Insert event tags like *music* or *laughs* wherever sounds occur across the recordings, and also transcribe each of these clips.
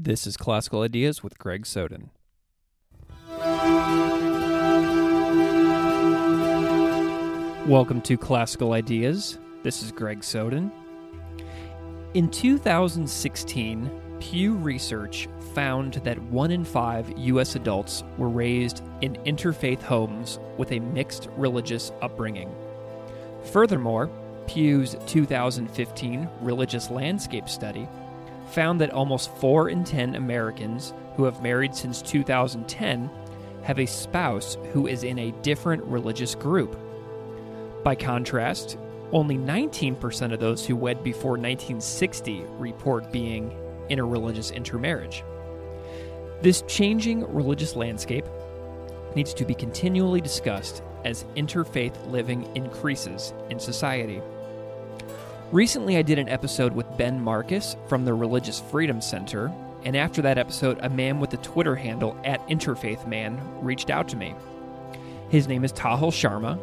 This is Classical Ideas with Greg Soden. Welcome to Classical Ideas. This is Greg Soden. In 2016, Pew Research found that one in five U.S. adults were raised in interfaith homes with a mixed religious upbringing. Furthermore, Pew's 2015 Religious Landscape Study found that almost 4 in 10 Americans who have married since 2010 have a spouse who is in a different religious group. By contrast, only 19% of those who wed before 1960 report being in a religious intermarriage. This changing religious landscape needs to be continually discussed as interfaith living increases in society. Recently, I did an episode with Ben Marcus from the Religious Freedom Center, and after that episode, a man with the Twitter handle at InterfaithMan reached out to me. His name is Tahil Sharma,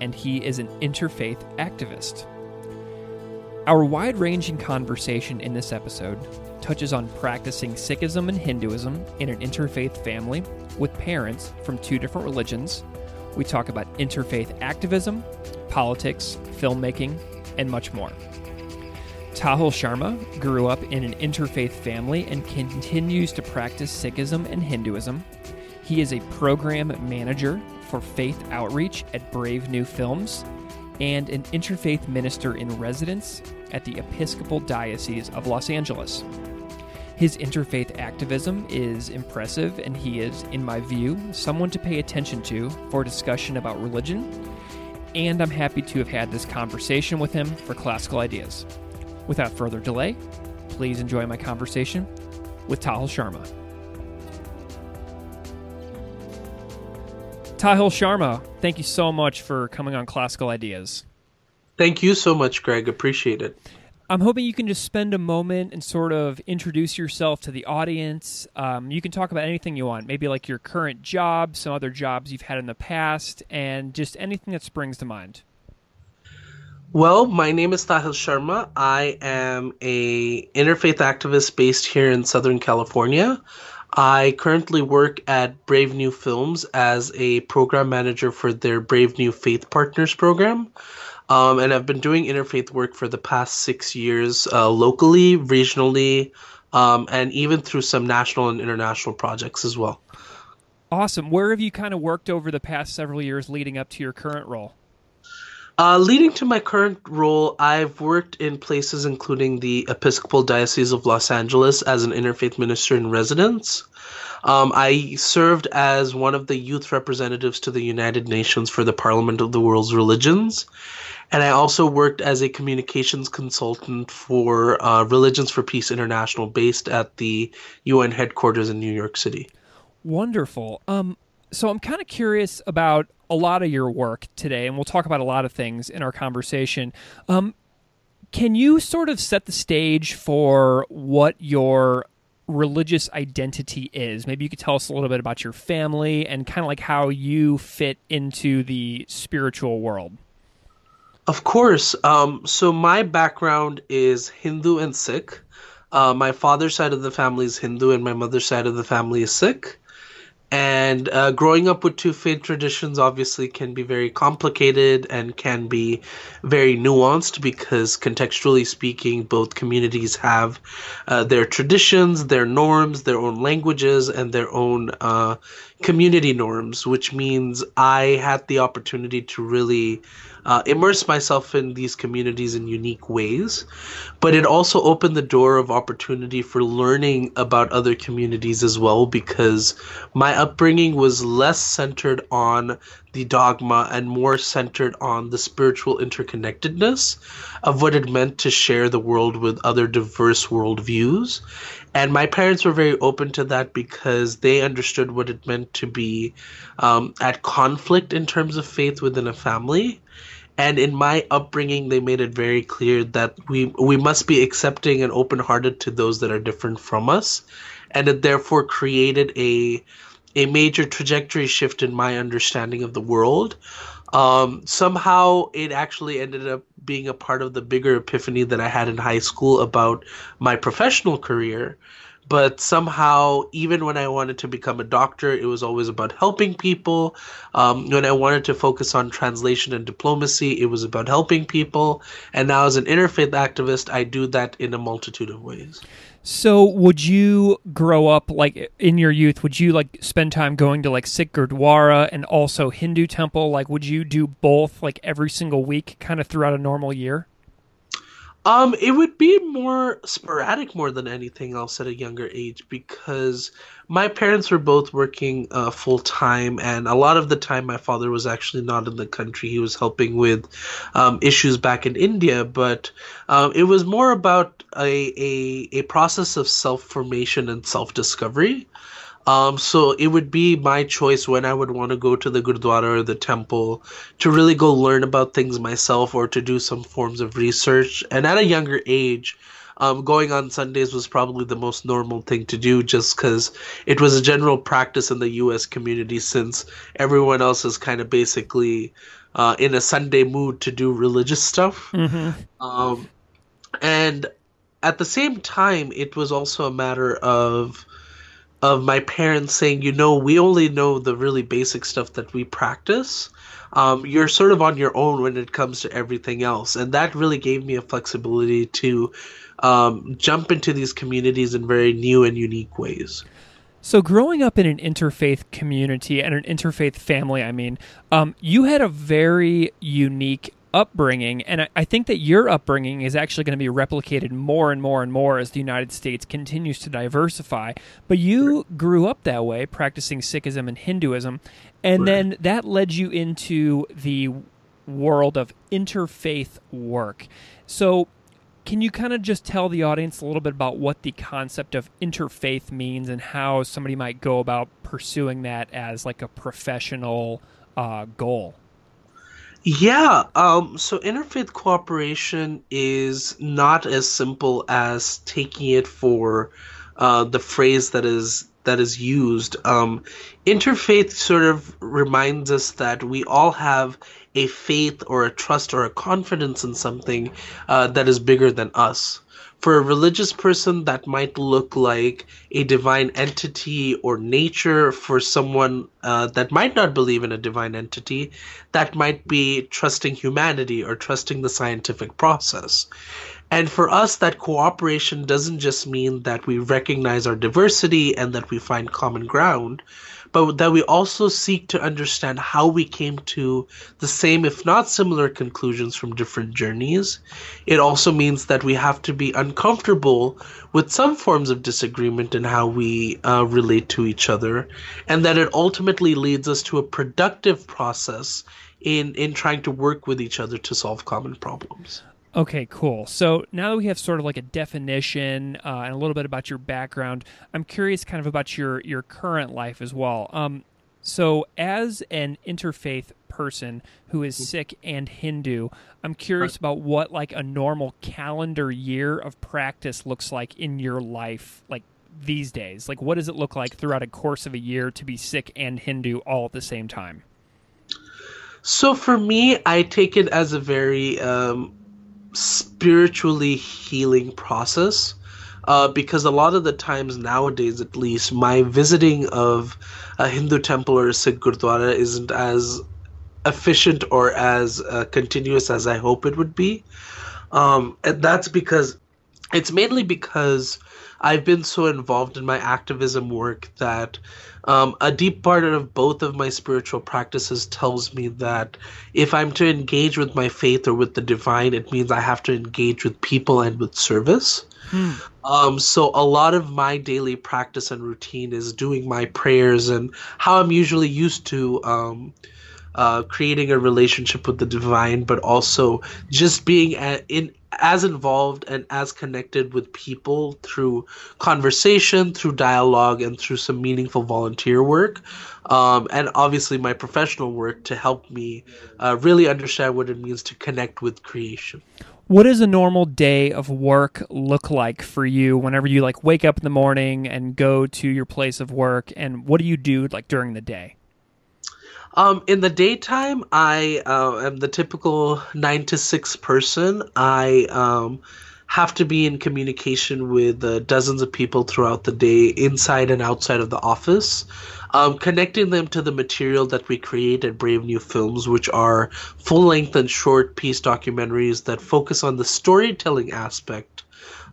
and he is an interfaith activist. Our wide ranging conversation in this episode touches on practicing Sikhism and Hinduism in an interfaith family with parents from two different religions. We talk about interfaith activism, politics, filmmaking, and much more. Tahil Sharma grew up in an interfaith family and continues to practice Sikhism and Hinduism. He is a program manager for faith outreach at Brave New Films and an interfaith minister in residence at the Episcopal Diocese of Los Angeles. His interfaith activism is impressive, and he is, in my view, someone to pay attention to for discussion about religion and I'm happy to have had this conversation with him for Classical Ideas. Without further delay, please enjoy my conversation with Tahil Sharma. Tahil Sharma, thank you so much for coming on Classical Ideas. Thank you so much, Greg. Appreciate it. I'm hoping you can just spend a moment and sort of introduce yourself to the audience. Um, you can talk about anything you want, maybe like your current job, some other jobs you've had in the past, and just anything that springs to mind. Well, my name is Tahil Sharma. I am a interfaith activist based here in Southern California. I currently work at Brave New Films as a program manager for their Brave New Faith Partners program. Um, and I've been doing interfaith work for the past six years, uh, locally, regionally, um, and even through some national and international projects as well. Awesome. Where have you kind of worked over the past several years leading up to your current role? Uh, leading to my current role, I've worked in places including the Episcopal Diocese of Los Angeles as an interfaith minister in residence. Um, I served as one of the youth representatives to the United Nations for the Parliament of the World's Religions. And I also worked as a communications consultant for uh, Religions for Peace International, based at the UN headquarters in New York City. Wonderful. Um, so I'm kind of curious about a lot of your work today, and we'll talk about a lot of things in our conversation. Um, can you sort of set the stage for what your religious identity is? Maybe you could tell us a little bit about your family and kind of like how you fit into the spiritual world. Of course. Um, so my background is Hindu and Sikh. Uh, my father's side of the family is Hindu, and my mother's side of the family is Sikh. And uh, growing up with two faith traditions obviously can be very complicated and can be very nuanced because, contextually speaking, both communities have uh, their traditions, their norms, their own languages, and their own uh, community norms, which means I had the opportunity to really uh, immerse myself in these communities in unique ways. But it also opened the door of opportunity for learning about other communities as well because my upbringing was less centered on the dogma and more centered on the spiritual interconnectedness of what it meant to share the world with other diverse worldviews. And my parents were very open to that because they understood what it meant to be um, at conflict in terms of faith within a family. And in my upbringing they made it very clear that we we must be accepting and open-hearted to those that are different from us and it therefore created a a major trajectory shift in my understanding of the world Um, somehow it actually ended up being a part of the bigger epiphany that I had in high school about my professional career. But somehow, even when I wanted to become a doctor, it was always about helping people. Um, when I wanted to focus on translation and diplomacy, it was about helping people. And now, as an interfaith activist, I do that in a multitude of ways. So, would you grow up like in your youth? Would you like spend time going to like Sikh Gurdwara and also Hindu temple? Like, would you do both like every single week, kind of throughout a normal year? Um, it would be more sporadic more than anything else at a younger age because my parents were both working uh, full time, and a lot of the time my father was actually not in the country. He was helping with um, issues back in India, but um, it was more about a, a, a process of self formation and self discovery. Um, so it would be my choice when I would want to go to the Gurdwara or the temple to really go learn about things myself or to do some forms of research. And at a younger age, um, going on Sundays was probably the most normal thing to do just because it was a general practice in the US community since everyone else is kind of basically uh, in a Sunday mood to do religious stuff. Mm-hmm. Um, and at the same time, it was also a matter of of my parents saying, you know, we only know the really basic stuff that we practice. Um, you're sort of on your own when it comes to everything else. And that really gave me a flexibility to um, jump into these communities in very new and unique ways. So, growing up in an interfaith community and an interfaith family, I mean, um, you had a very unique upbringing, and I, I think that your upbringing is actually going to be replicated more and more and more as the United States continues to diversify. But you grew up that way, practicing Sikhism and Hinduism, and right. then that led you into the world of interfaith work. So, can you kind of just tell the audience a little bit about what the concept of interfaith means and how somebody might go about pursuing that as like a professional uh, goal? Yeah, um, so interfaith cooperation is not as simple as taking it for uh, the phrase that is that is used. Um, interfaith sort of reminds us that we all have a faith or a trust or a confidence in something uh, that is bigger than us. For a religious person, that might look like a divine entity or nature. For someone uh, that might not believe in a divine entity, that might be trusting humanity or trusting the scientific process. And for us, that cooperation doesn't just mean that we recognize our diversity and that we find common ground, but that we also seek to understand how we came to the same, if not similar, conclusions from different journeys. It also means that we have to be uncomfortable with some forms of disagreement in how we uh, relate to each other, and that it ultimately leads us to a productive process in in trying to work with each other to solve common problems. Okay, cool. So now that we have sort of like a definition uh, and a little bit about your background, I'm curious kind of about your your current life as well. Um, so as an interfaith person who is mm-hmm. Sikh and Hindu, I'm curious about what like a normal calendar year of practice looks like in your life, like these days. Like, what does it look like throughout a course of a year to be Sikh and Hindu all at the same time? So for me, I take it as a very um, spiritually healing process. Uh, because a lot of the times nowadays, at least, my visiting of a Hindu temple or a Sikh gurdwara isn't as efficient or as uh, continuous as I hope it would be. Um, and that's because it's mainly because I've been so involved in my activism work that um, a deep part of both of my spiritual practices tells me that if I'm to engage with my faith or with the divine, it means I have to engage with people and with service. Hmm. Um, so a lot of my daily practice and routine is doing my prayers and how I'm usually used to um, uh, creating a relationship with the divine, but also just being a, in as involved and as connected with people through conversation, through dialogue, and through some meaningful volunteer work. Um, and obviously, my professional work to help me uh, really understand what it means to connect with creation. What does a normal day of work look like for you whenever you like wake up in the morning and go to your place of work and what do you do like during the day? Um, in the daytime, I uh, am the typical nine to six person. I um, have to be in communication with uh, dozens of people throughout the day, inside and outside of the office, um, connecting them to the material that we create at Brave New Films, which are full length and short piece documentaries that focus on the storytelling aspect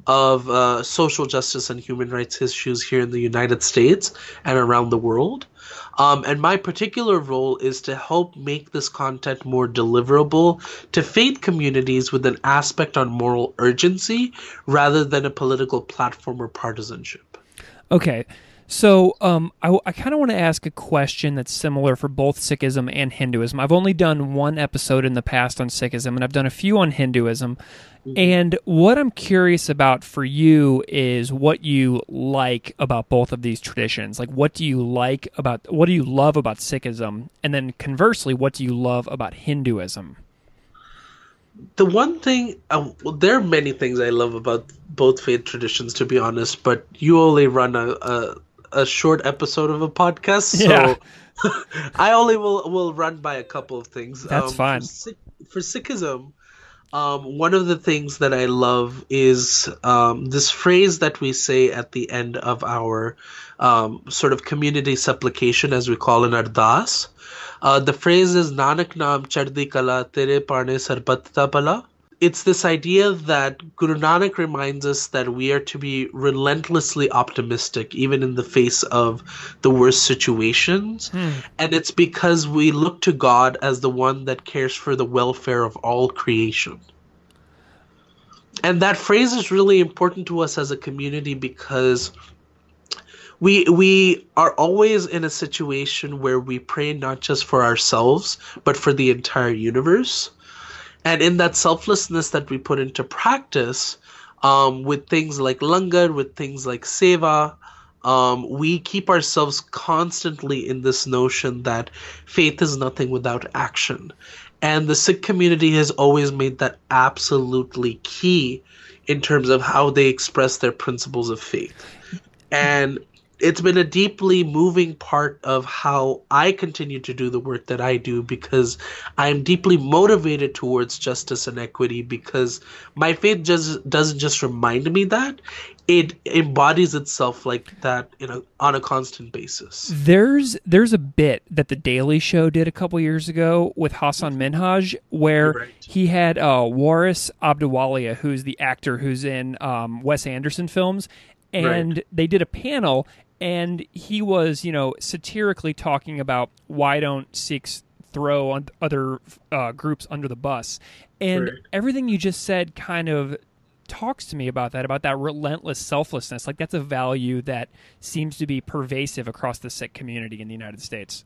of uh, social justice and human rights issues here in the United States and around the world. Um, and my particular role is to help make this content more deliverable to faith communities with an aspect on moral urgency rather than a political platform or partisanship. Okay. So, um, I, I kind of want to ask a question that's similar for both Sikhism and Hinduism. I've only done one episode in the past on Sikhism, and I've done a few on Hinduism. Mm-hmm. And what I'm curious about for you is what you like about both of these traditions. Like, what do you like about, what do you love about Sikhism? And then conversely, what do you love about Hinduism? The one thing, uh, well, there are many things I love about both faith traditions, to be honest, but you only run a, a, a short episode of a podcast. So yeah. *laughs* I only will, will run by a couple of things. That's um, fine. For, for Sikhism, um, one of the things that I love is um, this phrase that we say at the end of our um, sort of community supplication, as we call in Ardas. Uh, the phrase is Nanak Naam Chardi Kala Tere Parne Sarbat Pala it's this idea that Guru Nanak reminds us that we are to be relentlessly optimistic, even in the face of the worst situations. Hmm. And it's because we look to God as the one that cares for the welfare of all creation. And that phrase is really important to us as a community because we we are always in a situation where we pray not just for ourselves but for the entire universe and in that selflessness that we put into practice um, with things like langar, with things like seva, um, we keep ourselves constantly in this notion that faith is nothing without action. And the Sikh community has always made that absolutely key in terms of how they express their principles of faith. And it's been a deeply moving part of how I continue to do the work that I do because I'm deeply motivated towards justice and equity because my faith just doesn't just remind me that it embodies itself like that in a, on a constant basis. There's there's a bit that the Daily Show did a couple years ago with Hasan Minhaj where right. he had uh, Waris Ahluwalia, who's the actor who's in um, Wes Anderson films, and right. they did a panel and he was, you know, satirically talking about why don't Sikhs throw on other uh, groups under the bus, and right. everything you just said kind of talks to me about that, about that relentless selflessness. Like that's a value that seems to be pervasive across the Sikh community in the United States.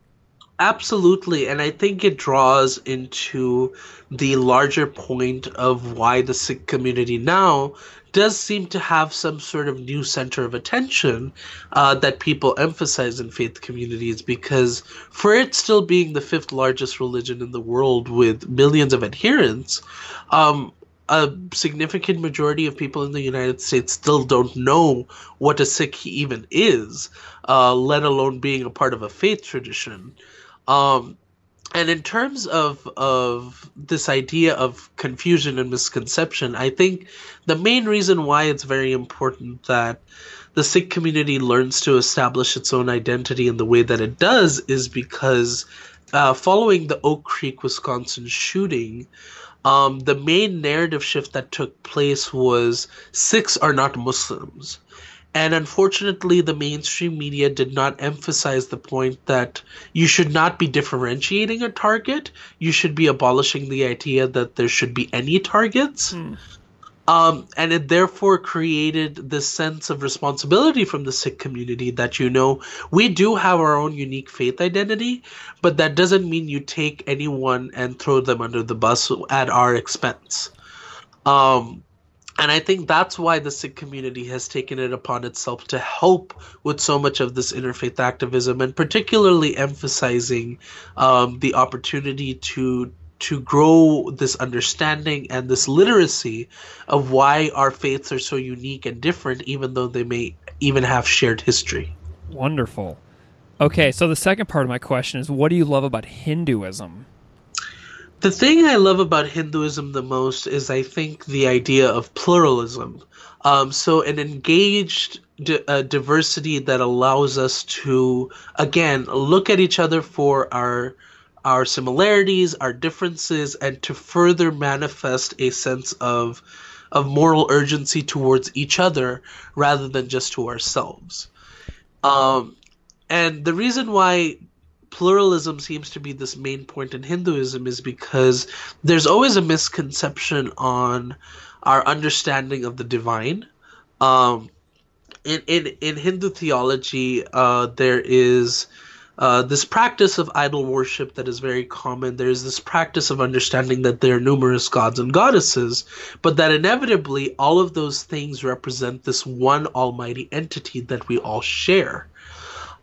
Absolutely, and I think it draws into the larger point of why the Sikh community now does seem to have some sort of new center of attention uh, that people emphasize in faith communities because for it still being the fifth largest religion in the world with millions of adherents, um, a significant majority of people in the United States still don't know what a Sikh even is, uh, let alone being a part of a faith tradition. Um, and in terms of of this idea of confusion and misconception, I think the main reason why it's very important that the Sikh community learns to establish its own identity in the way that it does is because uh, following the Oak Creek, Wisconsin shooting, um, the main narrative shift that took place was Sikhs are not Muslims. And unfortunately, the mainstream media did not emphasize the point that you should not be differentiating a target. You should be abolishing the idea that there should be any targets. Hmm. Um, and it therefore created this sense of responsibility from the Sikh community that, you know, we do have our own unique faith identity, but that doesn't mean you take anyone and throw them under the bus at our expense. Um, and I think that's why the Sikh community has taken it upon itself to help with so much of this interfaith activism, and particularly emphasizing um, the opportunity to to grow this understanding and this literacy of why our faiths are so unique and different, even though they may even have shared history. Wonderful. Okay, so the second part of my question is what do you love about Hinduism? The thing I love about Hinduism the most is I think the idea of pluralism. Um, so, an engaged uh, diversity that allows us to, again, look at each other for our our similarities, our differences, and to further manifest a sense of of moral urgency towards each other rather than just to ourselves. Um, and the reason why pluralism seems to be this main point in Hinduism is because there's always a misconception on our understanding of the divine. Um, in, in, in Hindu theology, uh, there is uh, this practice of idol worship that is very common. There's this practice of understanding that there are numerous gods and goddesses, but that inevitably all of those things represent this one almighty entity that we all share.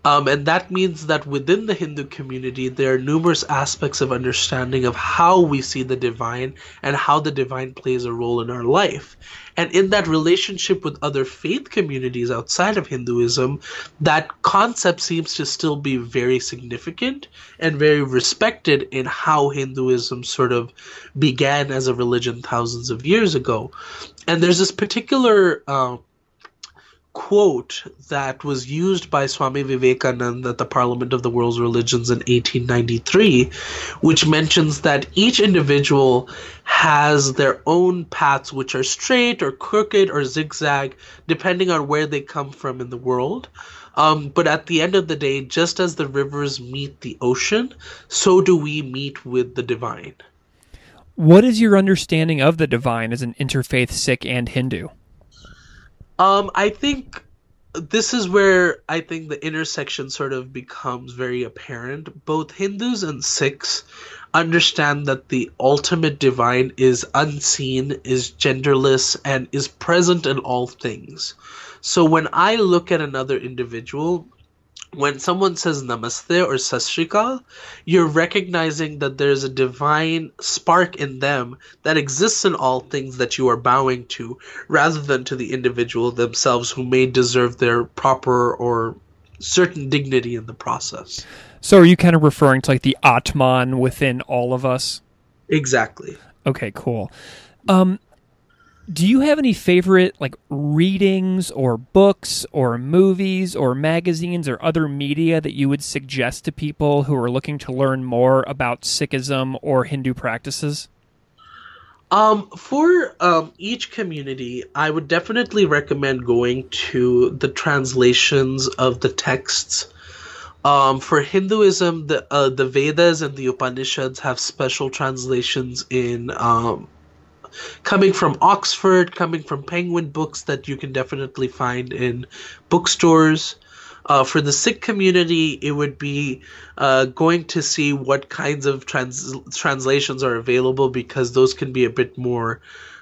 Um, and that means that within the Hindu community, there are numerous aspects of understanding of how we see the divine and how the divine plays a role in our life. And in that relationship with other faith communities outside of Hinduism, that concept seems to still be very significant and very respected in how Hinduism sort of began as a religion thousands of years ago. And there's this particular. Uh, quote that was used by Swami Vivekananda at the Parliament of the World's Religions in 1893, which mentions that each individual has their own paths, which are straight or crooked or zigzag, depending on where they come from in the world. Um, but at the end of the day, just as the rivers meet the ocean, so do we meet with the divine. What is your understanding of the divine as an interfaith Sikh and Hindu? Um, I think this is where I think the intersection sort of becomes very apparent. Both Hindus and Sikhs understand that the ultimate divine is unseen, is genderless, and is present in all things. So when I look at another individual, when someone says namaste or sasrikal, you're recognizing that there's a divine spark in them that exists in all things that you are bowing to, rather than to the individual themselves who may deserve their proper or certain dignity in the process. So are you kind of referring to like the Atman within all of us? Exactly. Okay, cool. Um, do you have any favorite like readings or books or movies or magazines or other media that you would suggest to people who are looking to learn more about Sikhism or Hindu practices? Um, for um, each community, I would definitely recommend going to the translations of the texts. Um, for Hinduism, the uh, the Vedas and the Upanishads have special translations in um, coming from Oxford, coming from Penguin Books that you can definitely find in bookstores. Uh, for the Sikh community, it would be uh, going to see what kinds of trans- translations are available because those can be a bit more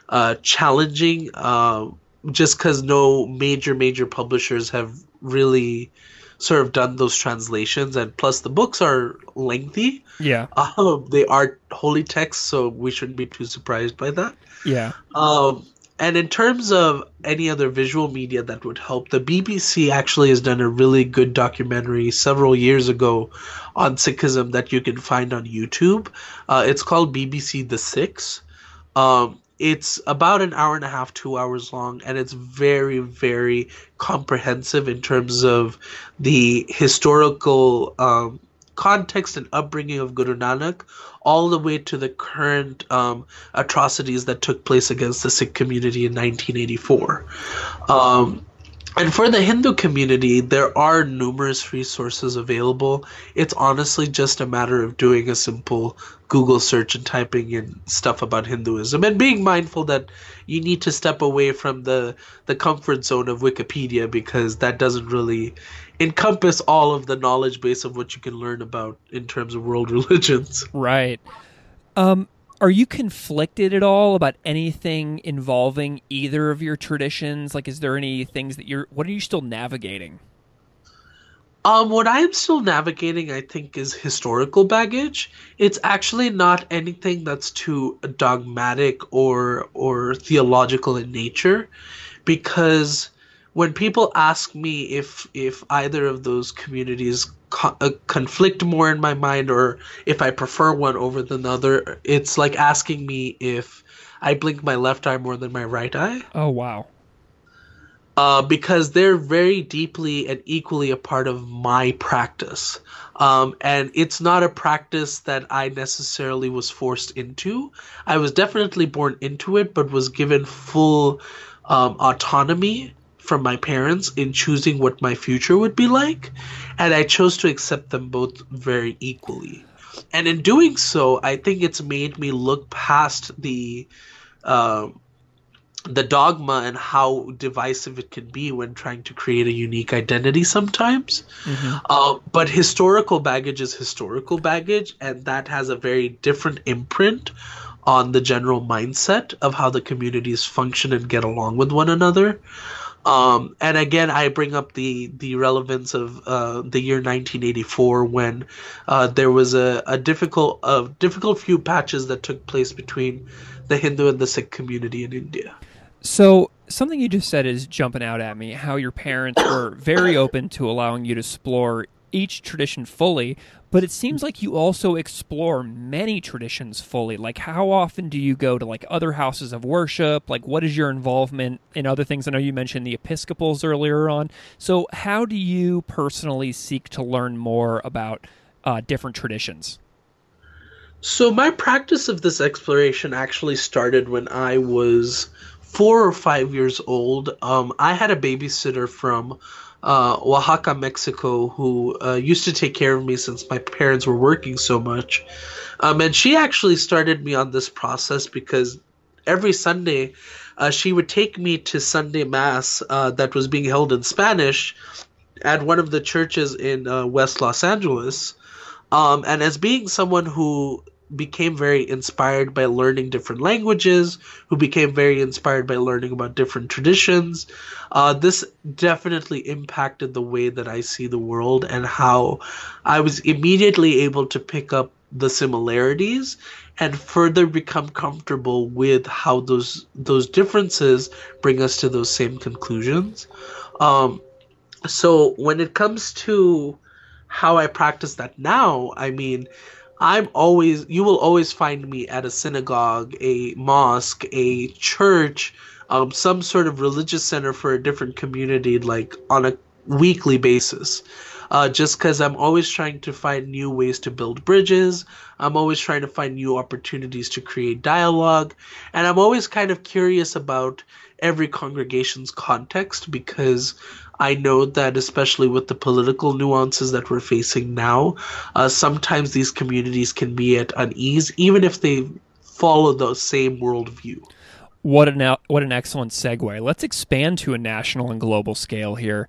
uh, challenging. Uh, just because no major major publishers have really sort of done those translations, and plus the books are lengthy. Yeah, um, they are holy texts, so we shouldn't be too surprised by that. Yeah. Um, and in terms of any other visual media that would help, the BBC actually has done a really good documentary several years ago on Sikhism that you can find on YouTube. Uh, it's called BBC The Sikhs. Um, it's about an hour and a half, two hours long, and it's very, very comprehensive in terms of the historical um, context and upbringing of Guru Nanak, all the way to the current um, atrocities that took place against the Sikh community in 1984. Um, and for the Hindu community, there are numerous resources available. It's honestly just a matter of doing a simple Google search and typing in stuff about Hinduism and being mindful that you need to step away from the the comfort zone of Wikipedia because that doesn't really encompass all of the knowledge base of what you can learn about in terms of world *laughs* religions. Right. Um are you conflicted at all about anything involving either of your traditions? Like, is there any things that you're, what are you still navigating? Um, what I'm still navigating, I think, is historical baggage. It's actually not anything that's too dogmatic or or theological in nature, because when people ask me if if either of those communities co- uh, conflict more in my mind or if I prefer one over the other, it's like asking me if I blink my left eye more than my right eye. Oh wow. Uh, because they're very deeply and equally a part of my practice. Um, and it's not a practice that I necessarily was forced into. I was definitely born into it, but was given full um, autonomy from my parents in choosing what my future would be like, and I chose to accept them both very equally. And in doing so, I think it's made me look past the uh, the dogma and how divisive it can be when trying to create a unique identity sometimes. Mm-hmm. Uh, but historical baggage is historical baggage, and that has a very different imprint on the general mindset of how the communities function and get along with one another. Um, and again, I bring up the the relevance of uh, the year 1984 when uh, there was a, a difficult a difficult few patches that took place between the Hindu and the Sikh community in India. So something you just said is jumping out at me. How your parents were very open to allowing you to explore each tradition fully, but it seems like you also explore many traditions fully. Like, how often do you go to like other houses of worship? Like, what is your involvement in other things? I know you mentioned the Episcopals earlier on. So, how do you personally seek to learn more about uh, different traditions? So, my practice of this exploration actually started when I was four or five years old. Um, I had a babysitter from uh, Oaxaca, Mexico, who uh, used to take care of me since my parents were working so much. Um, and she actually started me on this process because every Sunday uh, she would take me to Sunday Mass uh, that was being held in Spanish at one of the churches in uh, West Los Angeles. Um, and as being someone who became very inspired by learning different languages, who became very inspired by learning about different traditions. Uh, this definitely impacted the way that I see the world and how I was immediately able to pick up the similarities and further become comfortable with how those those differences bring us to those same conclusions. Um, so when it comes to how I practice that now, I mean, I'm always you will always find me at a synagogue, a mosque, a church, um, some sort of religious center for a different community, like on a weekly basis. Uh, just because I'm always trying to find new ways to build bridges. I'm always trying to find new opportunities to create dialogue. And I'm always kind of curious about every congregation's context because I know that, especially with the political nuances that we're facing now, uh, sometimes these communities can be at unease, even if they follow the same worldview. What an what an excellent segue. Let's expand to a national and global scale here.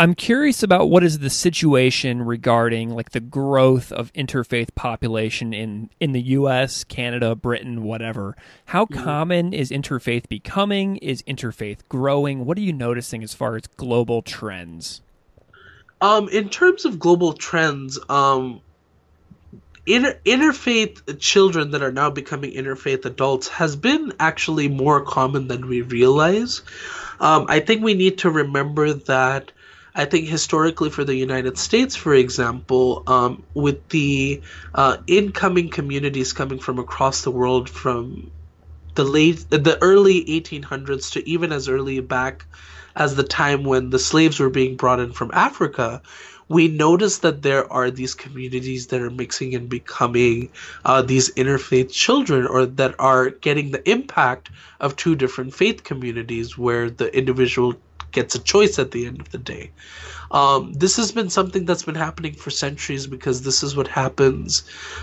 I'm curious about what is the situation regarding like the growth of interfaith population in in the US, Canada, Britain, whatever. How mm-hmm. common is interfaith becoming? Is interfaith growing? What are you noticing as far as global trends? Um in terms of global trends, um inter- interfaith children that are now becoming interfaith adults has been actually more common than we realize. Um, I think we need to remember that I think historically for the United States, for example, um, with the uh, incoming communities coming from across the world from the late, the early 1800s to even as early back as the time when the slaves were being brought in from Africa, we notice that there are these communities that are mixing and becoming uh, these interfaith children or that are getting the impact of two different faith communities where the individual gets a choice at the end of the day. Um, this has been something that's been happening for centuries because this is what happens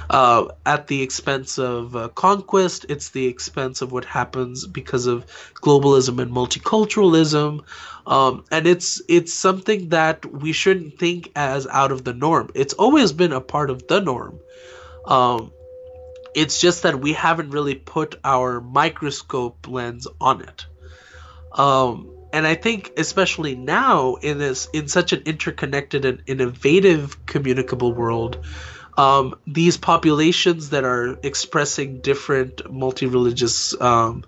uh, at the expense of uh, conquest. It's the expense of what happens because of globalism and multiculturalism, um, and it's it's something that we shouldn't think as out of the norm. It's always been a part of the norm. Um, it's just that we haven't really put our microscope lens on it. Um, and I think especially now in this in such an interconnected and innovative communicable world, um, these populations that are expressing different multi-religious um,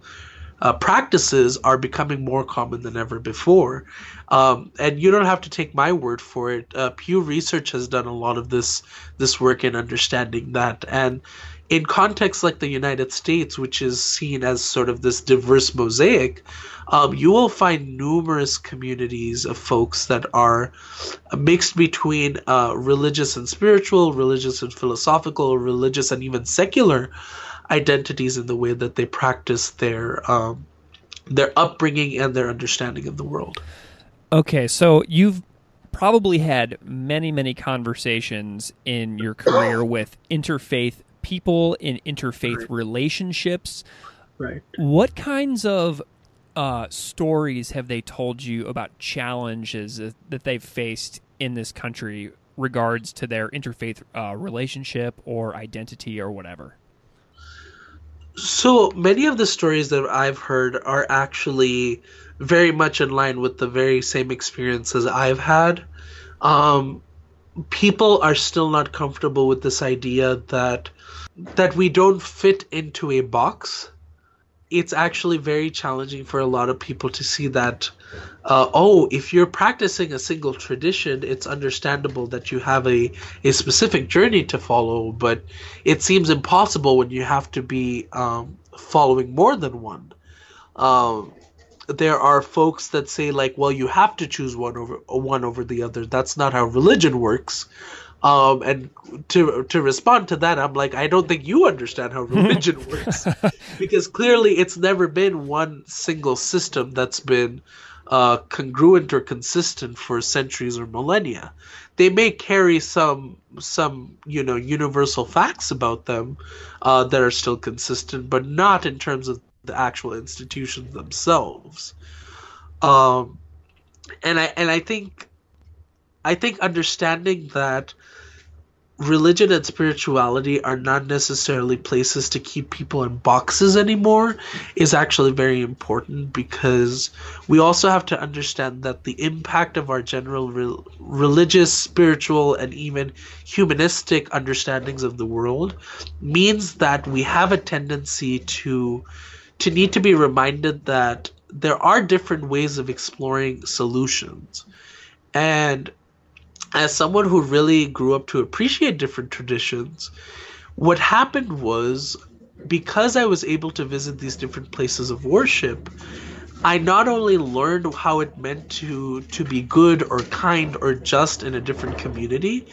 uh, practices are becoming more common than ever before. Um, and you don't have to take my word for it. Uh, Pew Research has done a lot of this this work in understanding that, and in contexts like the United States, which is seen as sort of this diverse mosaic, um, you will find numerous communities of folks that are mixed between uh, religious and spiritual, religious and philosophical, religious and even secular identities in the way that they practice their um, their upbringing and their understanding of the world. Okay, so you've probably had many, many conversations in your career with interfaith people in interfaith right. relationships. Right. What kinds of uh, stories have they told you about challenges that they've faced in this country regards to their interfaith uh, relationship or identity or whatever? So many of the stories that I've heard are actually very much in line with the very same experiences I've had. Um, people are still not comfortable with this idea that that we don't fit into a box. It's actually very challenging for a lot of people to see that uh, oh if you're practicing a single tradition it's understandable that you have a, a specific journey to follow but it seems impossible when you have to be um, following more than one. Um, there are folks that say like well you have to choose one over one over the other. That's not how religion works. Um, and to to respond to that, I'm like, I don't think you understand how *laughs* religion works, because clearly it's never been one single system that's been uh, congruent or consistent for centuries or millennia. They may carry some some you know universal facts about them uh, that are still consistent, but not in terms of the actual institutions themselves. Um, and I and I think I think understanding that religion and spirituality are not necessarily places to keep people in boxes anymore is actually very important because we also have to understand that the impact of our general re- religious, spiritual, and even humanistic understandings of the world means that we have a tendency to to need to be reminded that there are different ways of exploring solutions. And as someone who really grew up to appreciate different traditions, what happened was because I was able to visit these different places of worship, I not only learned how it meant to to be good or kind or just in a different community,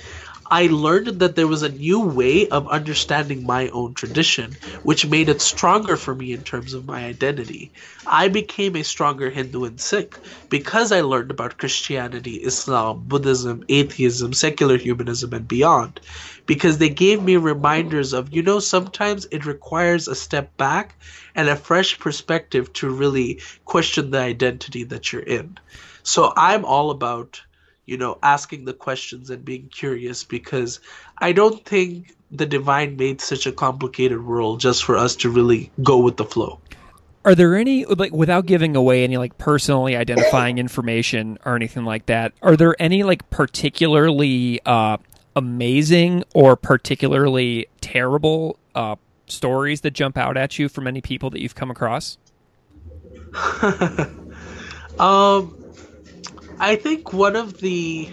I learned that there was a new way of understanding my own tradition, which made it stronger for me in terms of my identity. I became a stronger Hindu and Sikh because I learned about Christianity, Islam, Buddhism, atheism, secular humanism, and beyond. Because they gave me reminders of, you know, sometimes it requires a step back and a fresh perspective to really question the identity that you're in. So I'm all about you know, asking the questions and being curious because I don't think the divine made such a complicated world just for us to really go with the flow. Are there any like without giving away any like personally identifying information or anything like that? Are there any like particularly uh, amazing or particularly terrible uh, stories that jump out at you from any people that you've come across? *laughs* um, I think one of the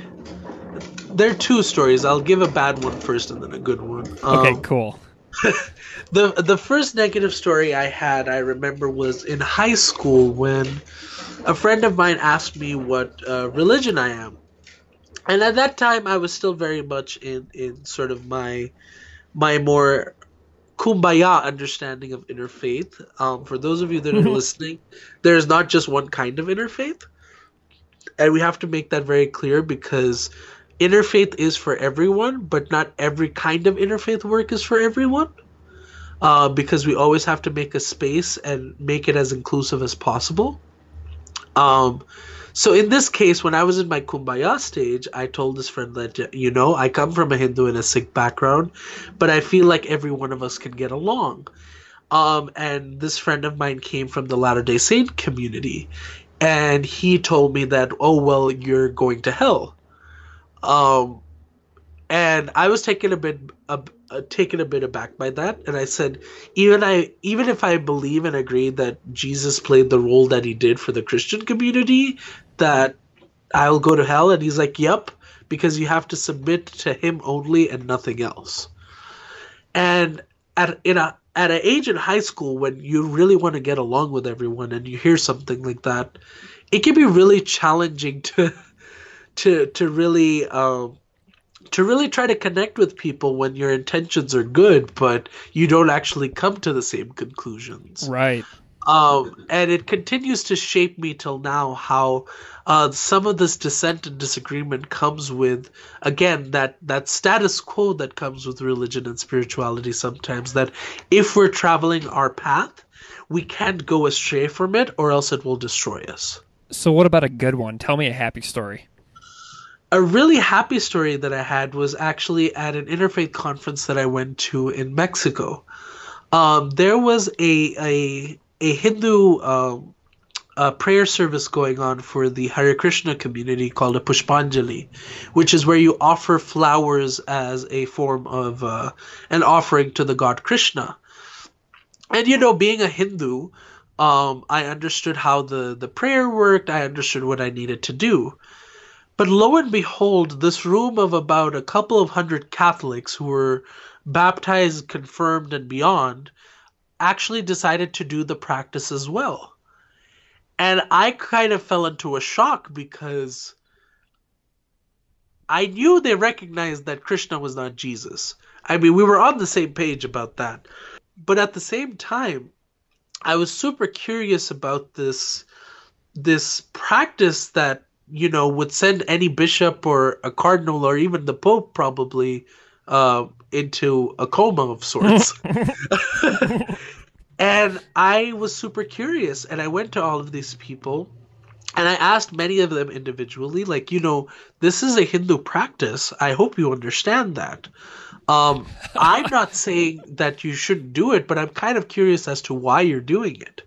there are two stories. I'll give a bad one first and then a good one. Okay, um, cool. *laughs* the the first negative story I had, I remember, was in high school when a friend of mine asked me what uh, religion I am, and at that time I was still very much in in sort of my my more kumbaya understanding of interfaith. Um, for those of you that are mm-hmm. listening, there is not just one kind of interfaith and we have to make that very clear because interfaith is for everyone, but not every kind of interfaith work is for everyone. Uh, because we always have to make a space and make it as inclusive as possible. Um, so in this case, when I was in my kumbaya stage, I told this friend that you know I come from a Hindu and a Sikh background, but I feel like every one of us can get along. Um, and this friend of mine came from the Latter Day Saint community, and he told me that oh well you're going to hell. Um and I was taken a bit uh, taken a bit aback by that, and I said, even I even if I believe and agree that Jesus played the role that he did for the Christian community, that I'll go to hell, and he's like, yep, because you have to submit to him only and nothing else. And at in a at an age in high school when you really want to get along with everyone and you hear something like that, it can be really challenging to *laughs* to to really um, to really try to connect with people when your intentions are good, but you don't actually come to the same conclusions. Right. Um, and it continues to shape me till now how uh, some of this dissent and disagreement comes with again that that status quo that comes with religion and spirituality sometimes that if we're traveling our path we can't go astray from it or else it will destroy us. So what about a good one? Tell me a happy story. A really happy story that I had was actually at an interfaith conference that I went to in Mexico. Um, there was a a a Hindu um, a prayer service going on for the Hare Krishna community called a Pushpanjali, which is where you offer flowers as a form of uh, an offering to the god Krishna. And you know, being a Hindu, um, I understood how the the prayer worked. I understood what I needed to do. But lo and behold, this room of about a couple of hundred Catholics who were baptized, confirmed, and beyond actually decided to do the practice as well. And I kind of fell into a shock because I knew they recognized that Krishna was not Jesus. I mean, we were on the same page about that. But at the same time, I was super curious about this this practice that you know, would send any bishop or a cardinal or even the pope probably uh, into a coma of sorts. *laughs* *laughs* and I was super curious, and I went to all of these people. And I asked many of them individually, like, you know, this is a Hindu practice. I hope you understand that. Um, *laughs* I'm not saying that you shouldn't do it, but I'm kind of curious as to why you're doing it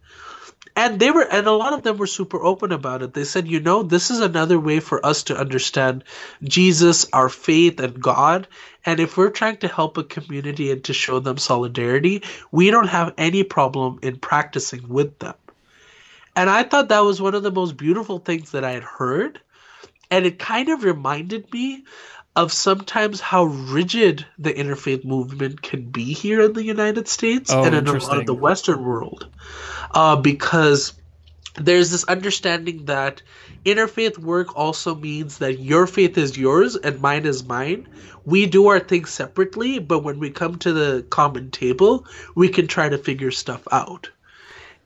and they were and a lot of them were super open about it. They said you know this is another way for us to understand jesus our faith and god. And if we're trying to help a community and to show them solidarity we don't have any problem in practicing with them. And i thought that was one of the most beautiful things that i had heard. And it kind of reminded me of sometimes how rigid the interfaith movement can be here in the United States oh, and in a lot of the Western world. Uh, because there's this understanding that interfaith work also means that your faith is yours and mine is mine. We do our things separately, but when we come to the common table, we can try to figure stuff out.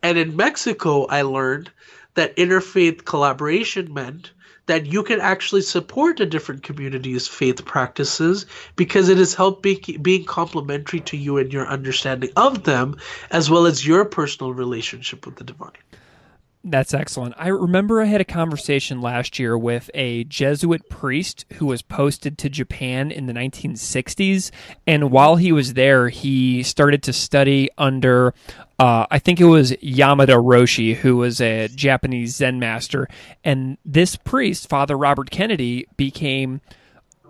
And in Mexico, I learned that interfaith collaboration meant that you can actually support a different community's faith practices because it has helped be, being complementary to you and your understanding of them, as well as your personal relationship with the divine. That's excellent. I remember I had a conversation last year with a Jesuit priest who was posted to Japan in the 1960s. And while he was there, he started to study under, uh, I think it was Yamada Roshi, who was a Japanese Zen master. And this priest, Father Robert Kennedy, became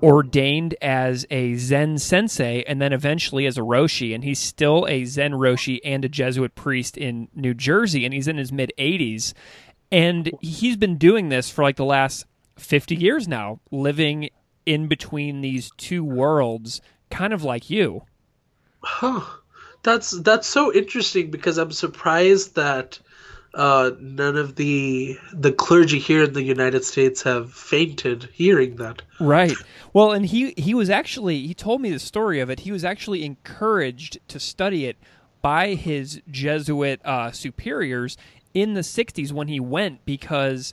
ordained as a Zen sensei and then eventually as a Roshi. And he's still a Zen Roshi and a Jesuit priest in New Jersey, and he's in his mid 80s. And he's been doing this for like the last 50 years now, living in between these two worlds, kind of like you. Huh. That's that's so interesting because I'm surprised that uh, none of the the clergy here in the United States have fainted hearing that. Right. Well, and he he was actually he told me the story of it. He was actually encouraged to study it by his Jesuit uh, superiors in the '60s when he went because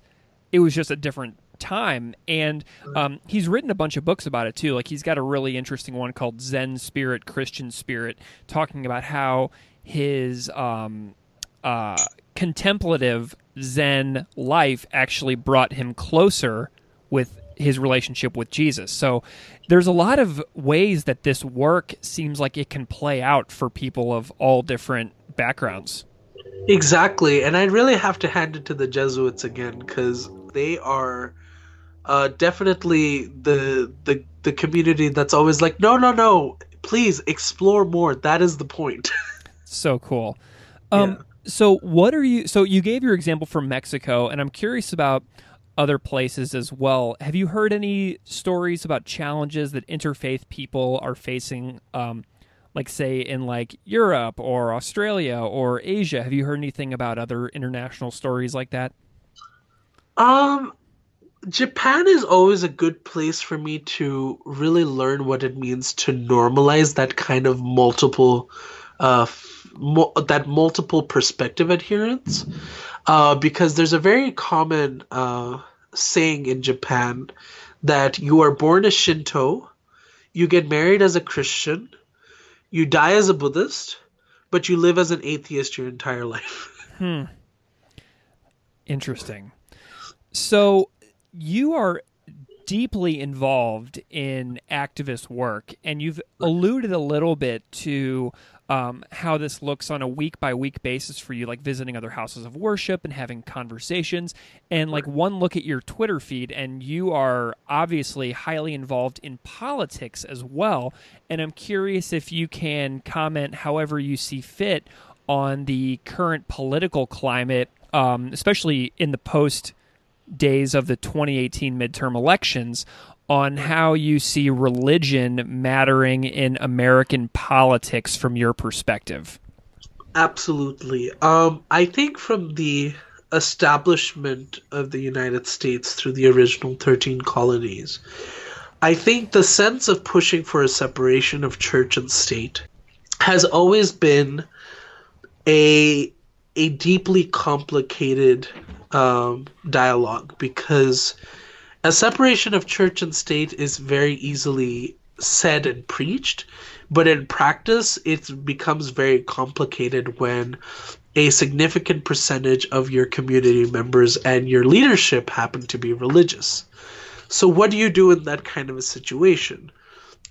it was just a different time and um, he's written a bunch of books about it too like he's got a really interesting one called zen spirit christian spirit talking about how his um, uh, contemplative Zen life actually brought him closer with his relationship with Jesus. So there's a lot of ways that this work seems like it can play out for people of all different backgrounds. Exactly. And I really have to hand it to the Jesuits again because they are uh, definitely the the the community that's always like, no, no, no, please explore more. That is the point. *laughs* so cool. Um, yeah. So what are you? So you gave your example from Mexico, and I'm curious about other places as well. Have you heard any stories about challenges that interfaith people are facing? Um, like say in like Europe or Australia or Asia. Have you heard anything about other international stories like that? Um Japan is always a good place for me to really learn what it means to normalize that kind of multiple uh mo- that multiple perspective adherence uh because there's a very common uh saying in Japan that you are born a Shinto, you get married as a Christian, you die as a Buddhist, but you live as an atheist your entire life. *laughs* Hmm. Interesting. So you are deeply involved in activist work, and you've alluded a little bit to um, how this looks on a week by week basis for you, like visiting other houses of worship and having conversations. And like one look at your Twitter feed, and you are obviously highly involved in politics as well. And I'm curious if you can comment however you see fit on the current political climate, um, especially in the post days of the 2018 midterm elections on how you see religion mattering in American politics from your perspective. Absolutely. Um, I think from the establishment of the United States through the original 13 colonies, I think the sense of pushing for a separation of church and state has always been a a deeply complicated um, dialogue because a separation of church and state is very easily said and preached, but in practice, it becomes very complicated when a significant percentage of your community members and your leadership happen to be religious. So, what do you do in that kind of a situation?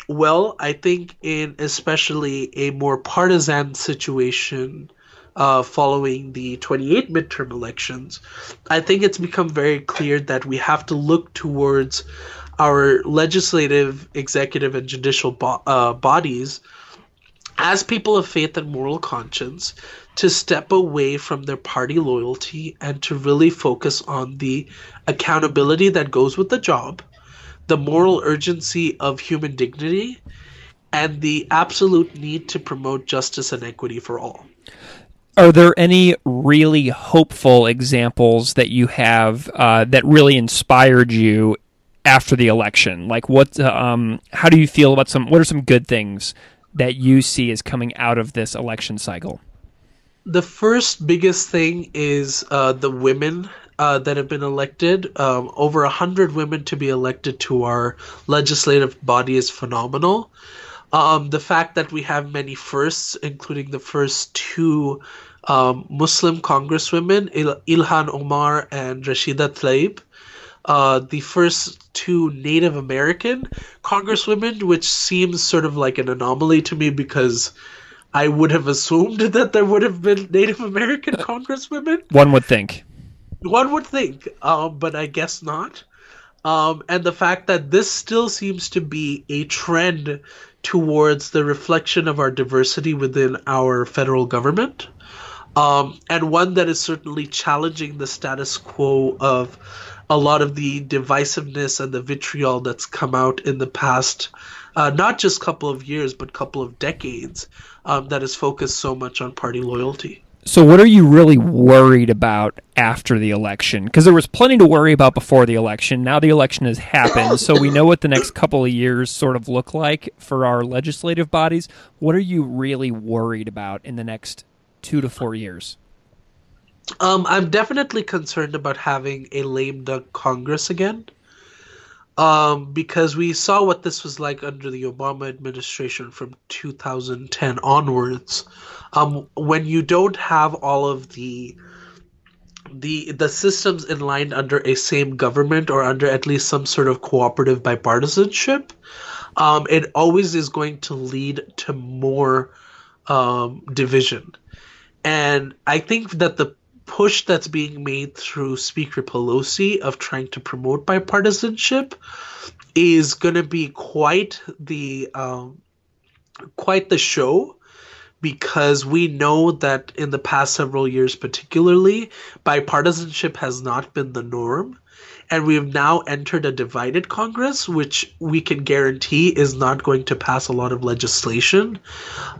Well, I think in especially a more partisan situation uh, following the 28 midterm elections, I think it's become very clear that we have to look towards our legislative, executive, and judicial bo- uh, bodies as people of faith and moral conscience to step away from their party loyalty and to really focus on the accountability that goes with the job, the moral urgency of human dignity, and the absolute need to promote justice and equity for all. Are there any really hopeful examples that you have uh, that really inspired you after the election? Like, what? Um, how do you feel about some? What are some good things that you see as coming out of this election cycle? The first biggest thing is uh, the women uh, that have been elected. Um, over a hundred women to be elected to our legislative body is phenomenal. Um, the fact that we have many firsts, including the first two um, Muslim congresswomen, Il- Ilhan Omar and Rashida Tlaib, uh, the first two Native American congresswomen, which seems sort of like an anomaly to me because I would have assumed *laughs* that there would have been Native American *laughs* congresswomen. One would think. One would think, um, but I guess not. Um, and the fact that this still seems to be a trend towards the reflection of our diversity within our federal government um, and one that is certainly challenging the status quo of a lot of the divisiveness and the vitriol that's come out in the past, uh, not just couple of years, but couple of decades, um, that has focused so much on party loyalty. So, what are you really worried about after the election? Because there was plenty to worry about before the election. Now the election has happened, so we know what the next couple of years sort of look like for our legislative bodies. What are you really worried about in the next two to four years? Um, I'm definitely concerned about having a lame duck Congress again. Um, because we saw what this was like under the Obama administration from 2010 onwards. Um, when you don't have all of the the the systems in line under a same government or under at least some sort of cooperative bipartisanship, um, it always is going to lead to more um, division. And I think that the push that's being made through Speaker Pelosi of trying to promote bipartisanship is going to be quite the um, quite the show because we know that in the past several years particularly bipartisanship has not been the norm and we have now entered a divided congress which we can guarantee is not going to pass a lot of legislation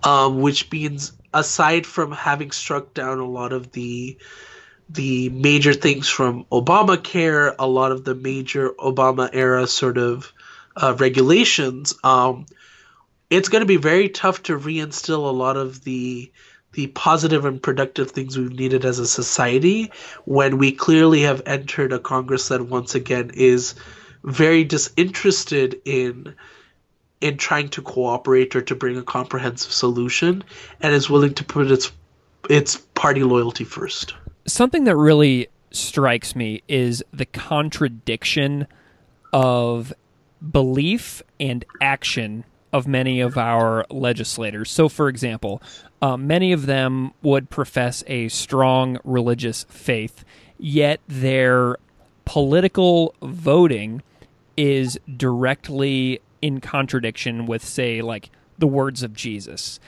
um, which means aside from having struck down a lot of the the major things from Obamacare, a lot of the major Obama era sort of uh, regulations, um, it's going to be very tough to reinstill a lot of the the positive and productive things we've needed as a society when we clearly have entered a Congress that once again is very disinterested in in trying to cooperate or to bring a comprehensive solution and is willing to put its its party loyalty first. Something that really strikes me is the contradiction of belief and action of many of our legislators. So, for example, uh, many of them would profess a strong religious faith, yet their political voting is directly in contradiction with, say, like the words of Jesus.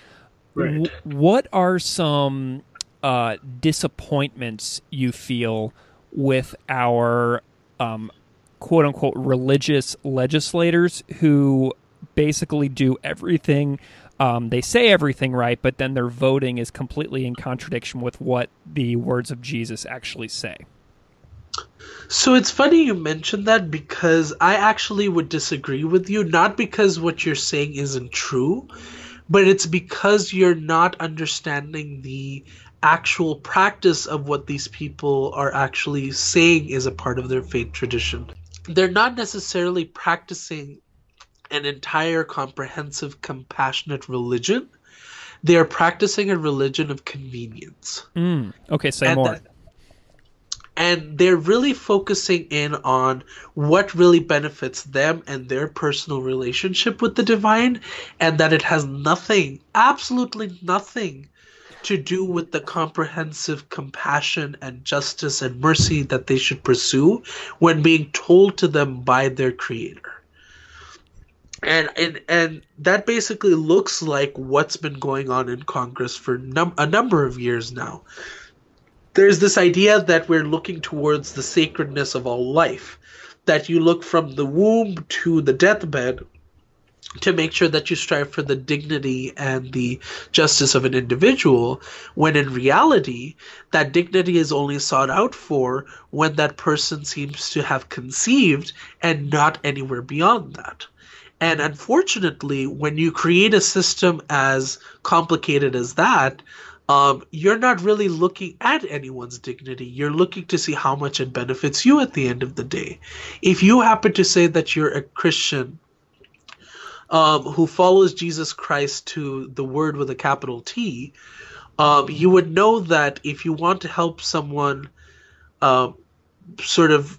Right. W- what are some uh, disappointments you feel with our um, quote unquote religious legislators who basically do everything. Um, they say everything right, but then their voting is completely in contradiction with what the words of Jesus actually say. So it's funny you mentioned that because I actually would disagree with you, not because what you're saying isn't true, but it's because you're not understanding the actual practice of what these people are actually saying is a part of their faith tradition. They're not necessarily practicing an entire comprehensive compassionate religion. They are practicing a religion of convenience. Mm, okay, say and more. That, and they're really focusing in on what really benefits them and their personal relationship with the divine and that it has nothing absolutely nothing to do with the comprehensive compassion and justice and mercy that they should pursue when being told to them by their creator and and and that basically looks like what's been going on in congress for num- a number of years now there's this idea that we're looking towards the sacredness of all life, that you look from the womb to the deathbed to make sure that you strive for the dignity and the justice of an individual, when in reality, that dignity is only sought out for when that person seems to have conceived and not anywhere beyond that. And unfortunately, when you create a system as complicated as that, um, you're not really looking at anyone's dignity. You're looking to see how much it benefits you at the end of the day. If you happen to say that you're a Christian um, who follows Jesus Christ to the word with a capital T, um, you would know that if you want to help someone uh, sort of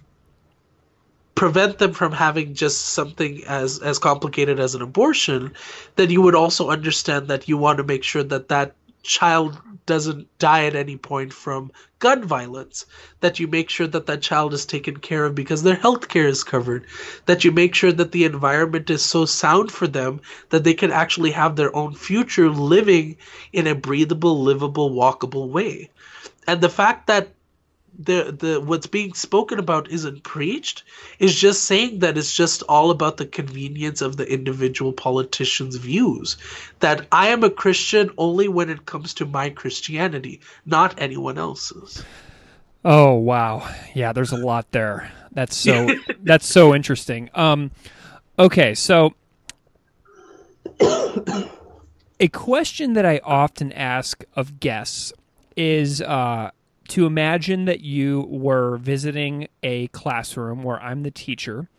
prevent them from having just something as as complicated as an abortion then you would also understand that you want to make sure that that child doesn't die at any point from gun violence that you make sure that that child is taken care of because their health care is covered that you make sure that the environment is so sound for them that they can actually have their own future living in a breathable livable walkable way. And the fact that the the what's being spoken about isn't preached is just saying that it's just all about the convenience of the individual politician's views. That i am a christian only when it comes to my christianity not anyone else's. Oh wow. Yeah there's a lot there. That's so *laughs* that's so interesting. Um okay so *coughs* a question that i often ask of guests is uh to imagine that you were visiting a classroom where I'm the teacher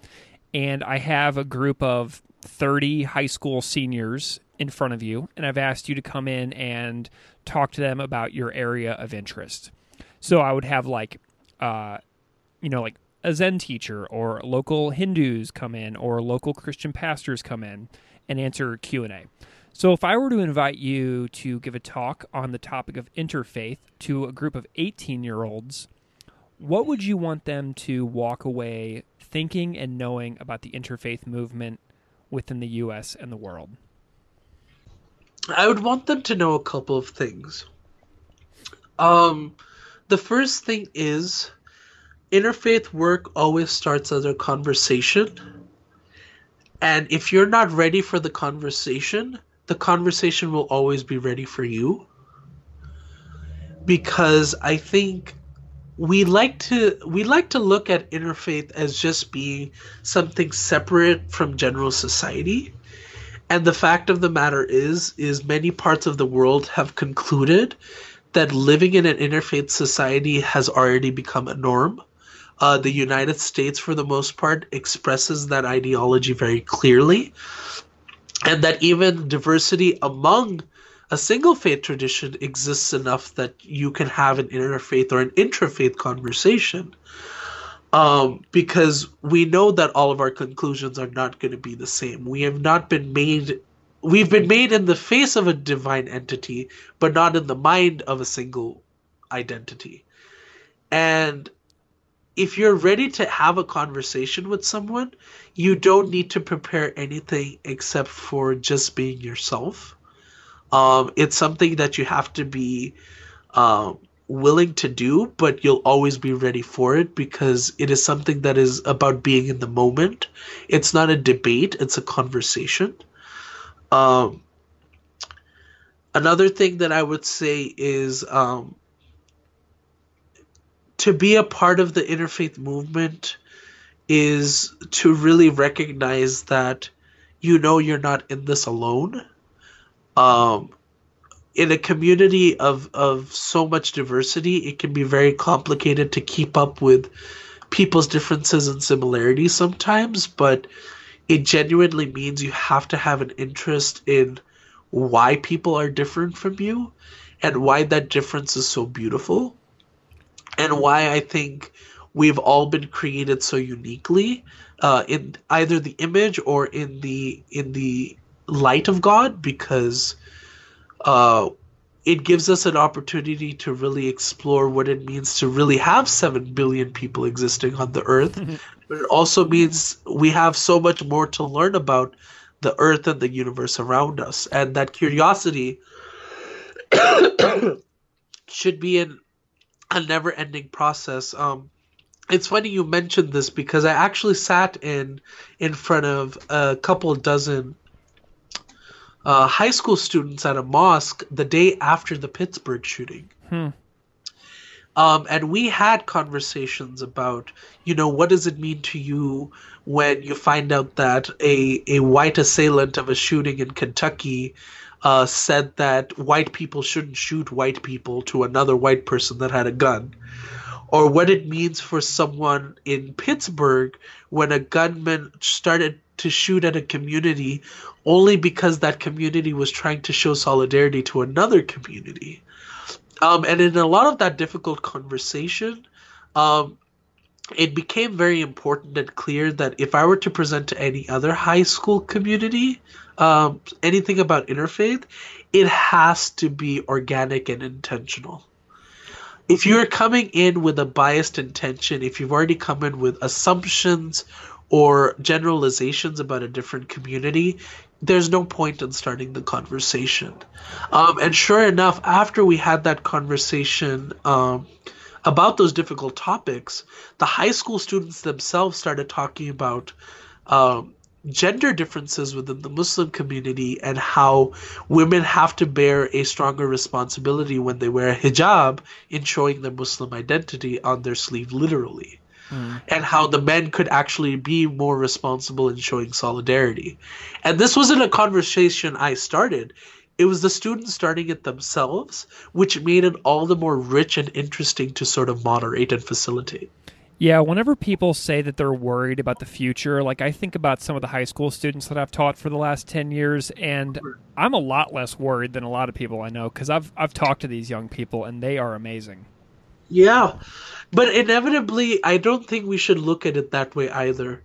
and I have a group of 30 high school seniors in front of you, and I've asked you to come in and talk to them about your area of interest. So I would have like, uh, you know, like a Zen teacher or local Hindus come in or local Christian pastors come in and answer Q and A. So, if I were to invite you to give a talk on the topic of interfaith to a group of 18 year olds, what would you want them to walk away thinking and knowing about the interfaith movement within the U.S. and the world? I would want them to know a couple of things. Um, the first thing is interfaith work always starts as a conversation. And if you're not ready for the conversation, the conversation will always be ready for you. Because I think we like to we like to look at interfaith as just being something separate from general society. And the fact of the matter is is many parts of the world have concluded that living in an interfaith society has already become a norm. Uh, the United States, for the most part, expresses that ideology very clearly, and that even diversity among a single faith tradition exists enough that you can have an interfaith or an intrafaith conversation. Um, because we know that all of our conclusions are not going to be the same. We have not been made we've been made in the face of a divine entity, but not in the mind of a single identity. And if you're ready to have a conversation with someone, you don't need to prepare anything except for just being yourself. Um, it's something that you have to be um, willing to do, but you'll always be ready for it because it is something that is about being in the moment. It's not a debate, it's a conversation. Um, another thing that I would say is um, to be a part of the interfaith movement is to really recognize that you know you're not in this alone. Um, in a community of, of so much diversity, it can be very complicated to keep up with people's differences and similarities sometimes, but it genuinely means you have to have an interest in why people are different from you and why that difference is so beautiful and why I think we've all been created so uniquely uh, in either the image or in the in the light of God because uh, it gives us an opportunity to really explore what it means to really have 7 billion people existing on the earth. But it also means we have so much more to learn about the earth and the universe around us and that curiosity *coughs* should be an a never ending process. Um, it's funny you mentioned this because I actually sat in in front of a couple dozen uh, high school students at a mosque the day after the Pittsburgh shooting. Hmm. Um, and we had conversations about, you know, what does it mean to you when you find out that a, a white assailant of a shooting in Kentucky uh, said that white people shouldn't shoot white people to another white person that had a gun, or what it means for someone in Pittsburgh when a gunman started to shoot at a community only because that community was trying to show solidarity to another community. Um, and in a lot of that difficult conversation, um, it became very important and clear that if I were to present to any other high school community um, anything about interfaith, it has to be organic and intentional. If you're coming in with a biased intention, if you've already come in with assumptions or generalizations about a different community, there's no point in starting the conversation. Um, and sure enough, after we had that conversation um, about those difficult topics, the high school students themselves started talking about um, gender differences within the Muslim community and how women have to bear a stronger responsibility when they wear a hijab in showing their Muslim identity on their sleeve, literally. Mm. And how the men could actually be more responsible in showing solidarity. And this wasn't a conversation I started. It was the students starting it themselves, which made it all the more rich and interesting to sort of moderate and facilitate. Yeah, whenever people say that they're worried about the future, like I think about some of the high school students that I've taught for the last 10 years and I'm a lot less worried than a lot of people I know cuz I've I've talked to these young people and they are amazing. Yeah. But inevitably, I don't think we should look at it that way either.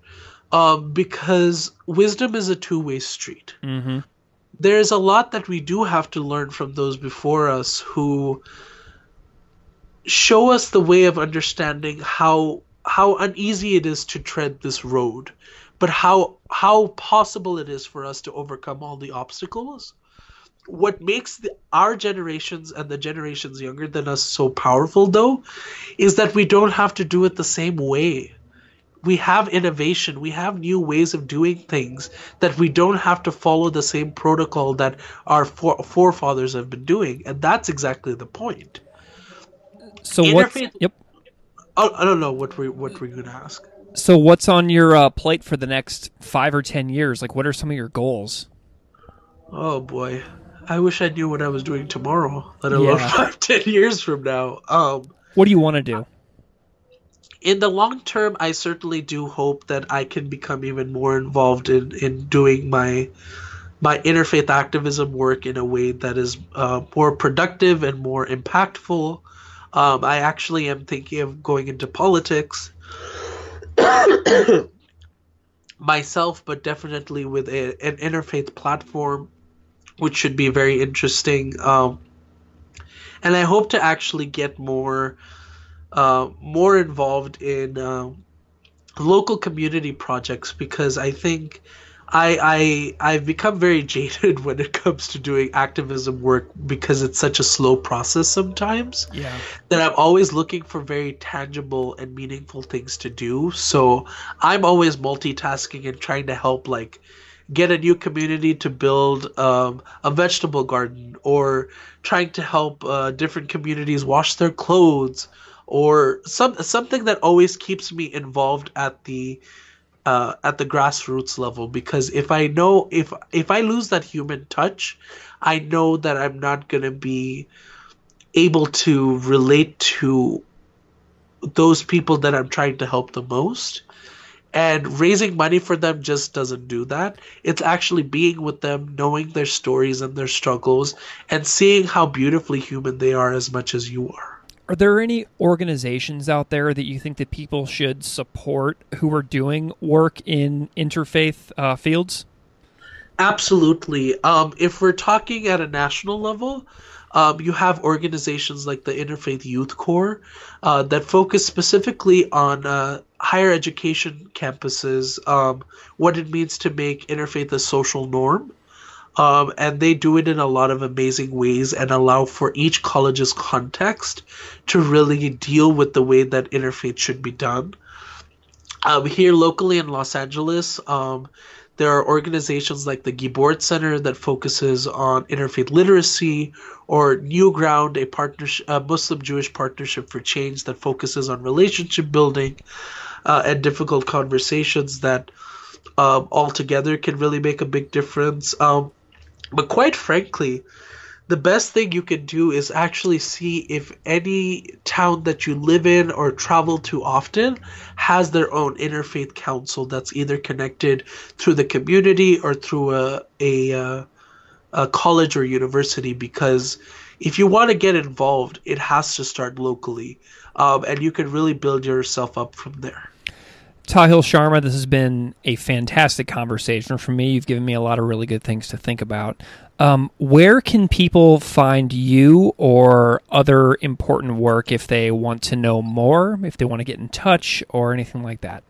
Um, because wisdom is a two-way street. hmm there's a lot that we do have to learn from those before us who show us the way of understanding how how uneasy it is to tread this road but how how possible it is for us to overcome all the obstacles. What makes the, our generations and the generations younger than us so powerful though is that we don't have to do it the same way. We have innovation. We have new ways of doing things that we don't have to follow the same protocol that our fore- forefathers have been doing. And that's exactly the point so what yep. Oh, i don't know what we what we're going to ask. So what's on your uh, plate for the next five or ten years? Like what are some of your goals? Oh boy. I wish i knew what i was doing tomorrow let alone yeah. *laughs* five ten years from now. Um what do you want to do? in the long term, I certainly do hope that I can become even more involved in, in doing my my interfaith activism work in a way that is uh, more productive and more impactful. Um, I actually am thinking of going into politics *coughs* myself, but definitely with a, an interfaith platform, which should be very interesting. Um, and I hope to actually get more uh, more involved in uh, local community projects because I think I, I I've become very jaded *laughs* when it comes to doing activism work because it's such a slow process sometimes. Yeah. That I'm always looking for very tangible and meaningful things to do. So I'm always multitasking and trying to help like get a new community to build um, a vegetable garden or trying to help uh, different communities wash their clothes or some something that always keeps me involved at the uh, at the grassroots level because if I know if if I lose that human touch, I know that I'm not gonna be able to relate to those people that I'm trying to help the most. And raising money for them just doesn't do that. It's actually being with them, knowing their stories and their struggles, and seeing how beautifully human they are as much as you are. Are there any organizations out there that you think that people should support who are doing work in interfaith uh, fields? Absolutely. Um, if we're talking at a national level, um, you have organizations like the Interfaith Youth Core uh, that focus specifically on uh, higher education campuses, um, what it means to make interfaith a social norm. Um, and they do it in a lot of amazing ways and allow for each college's context to really deal with the way that interfaith should be done. Um, here locally in Los Angeles, um, there are organizations like the Guibord Center that focuses on interfaith literacy, or NewGround, a partnership, a Muslim Jewish partnership for change that focuses on relationship building uh, and difficult conversations that um, all together can really make a big difference. Um, but quite frankly, the best thing you can do is actually see if any town that you live in or travel to often has their own interfaith council that's either connected through the community or through a a, uh, a college or university. Because if you want to get involved it has to start locally. Um, and you can really build yourself up from there Tahil Sharma, this has been a fantastic conversation for me. You've given me a lot of really good things to think about. Um, where can people find you or other important work if they want to know more, if they want to get in touch, or anything like that?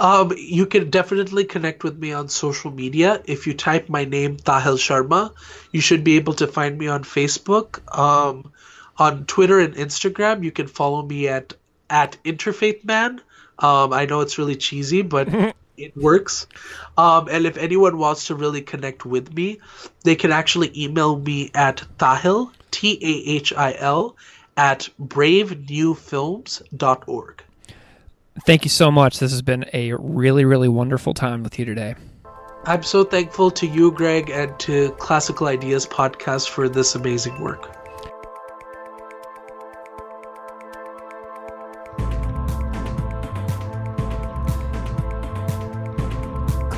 Um, you can definitely connect with me on social media. If you type my name, Tahil Sharma, you should be able to find me on Facebook. Um, on Twitter and Instagram, you can follow me at at Interfaith Man. Um, I know it's really cheesy, but *laughs* it works. Um, and if anyone wants to really connect with me, they can actually email me at Tahil, T A H I L, at bravenewfilms.org. Thank you so much. This has been a really, really wonderful time with you today. I'm so thankful to you, Greg, and to Classical Ideas Podcast for this amazing work.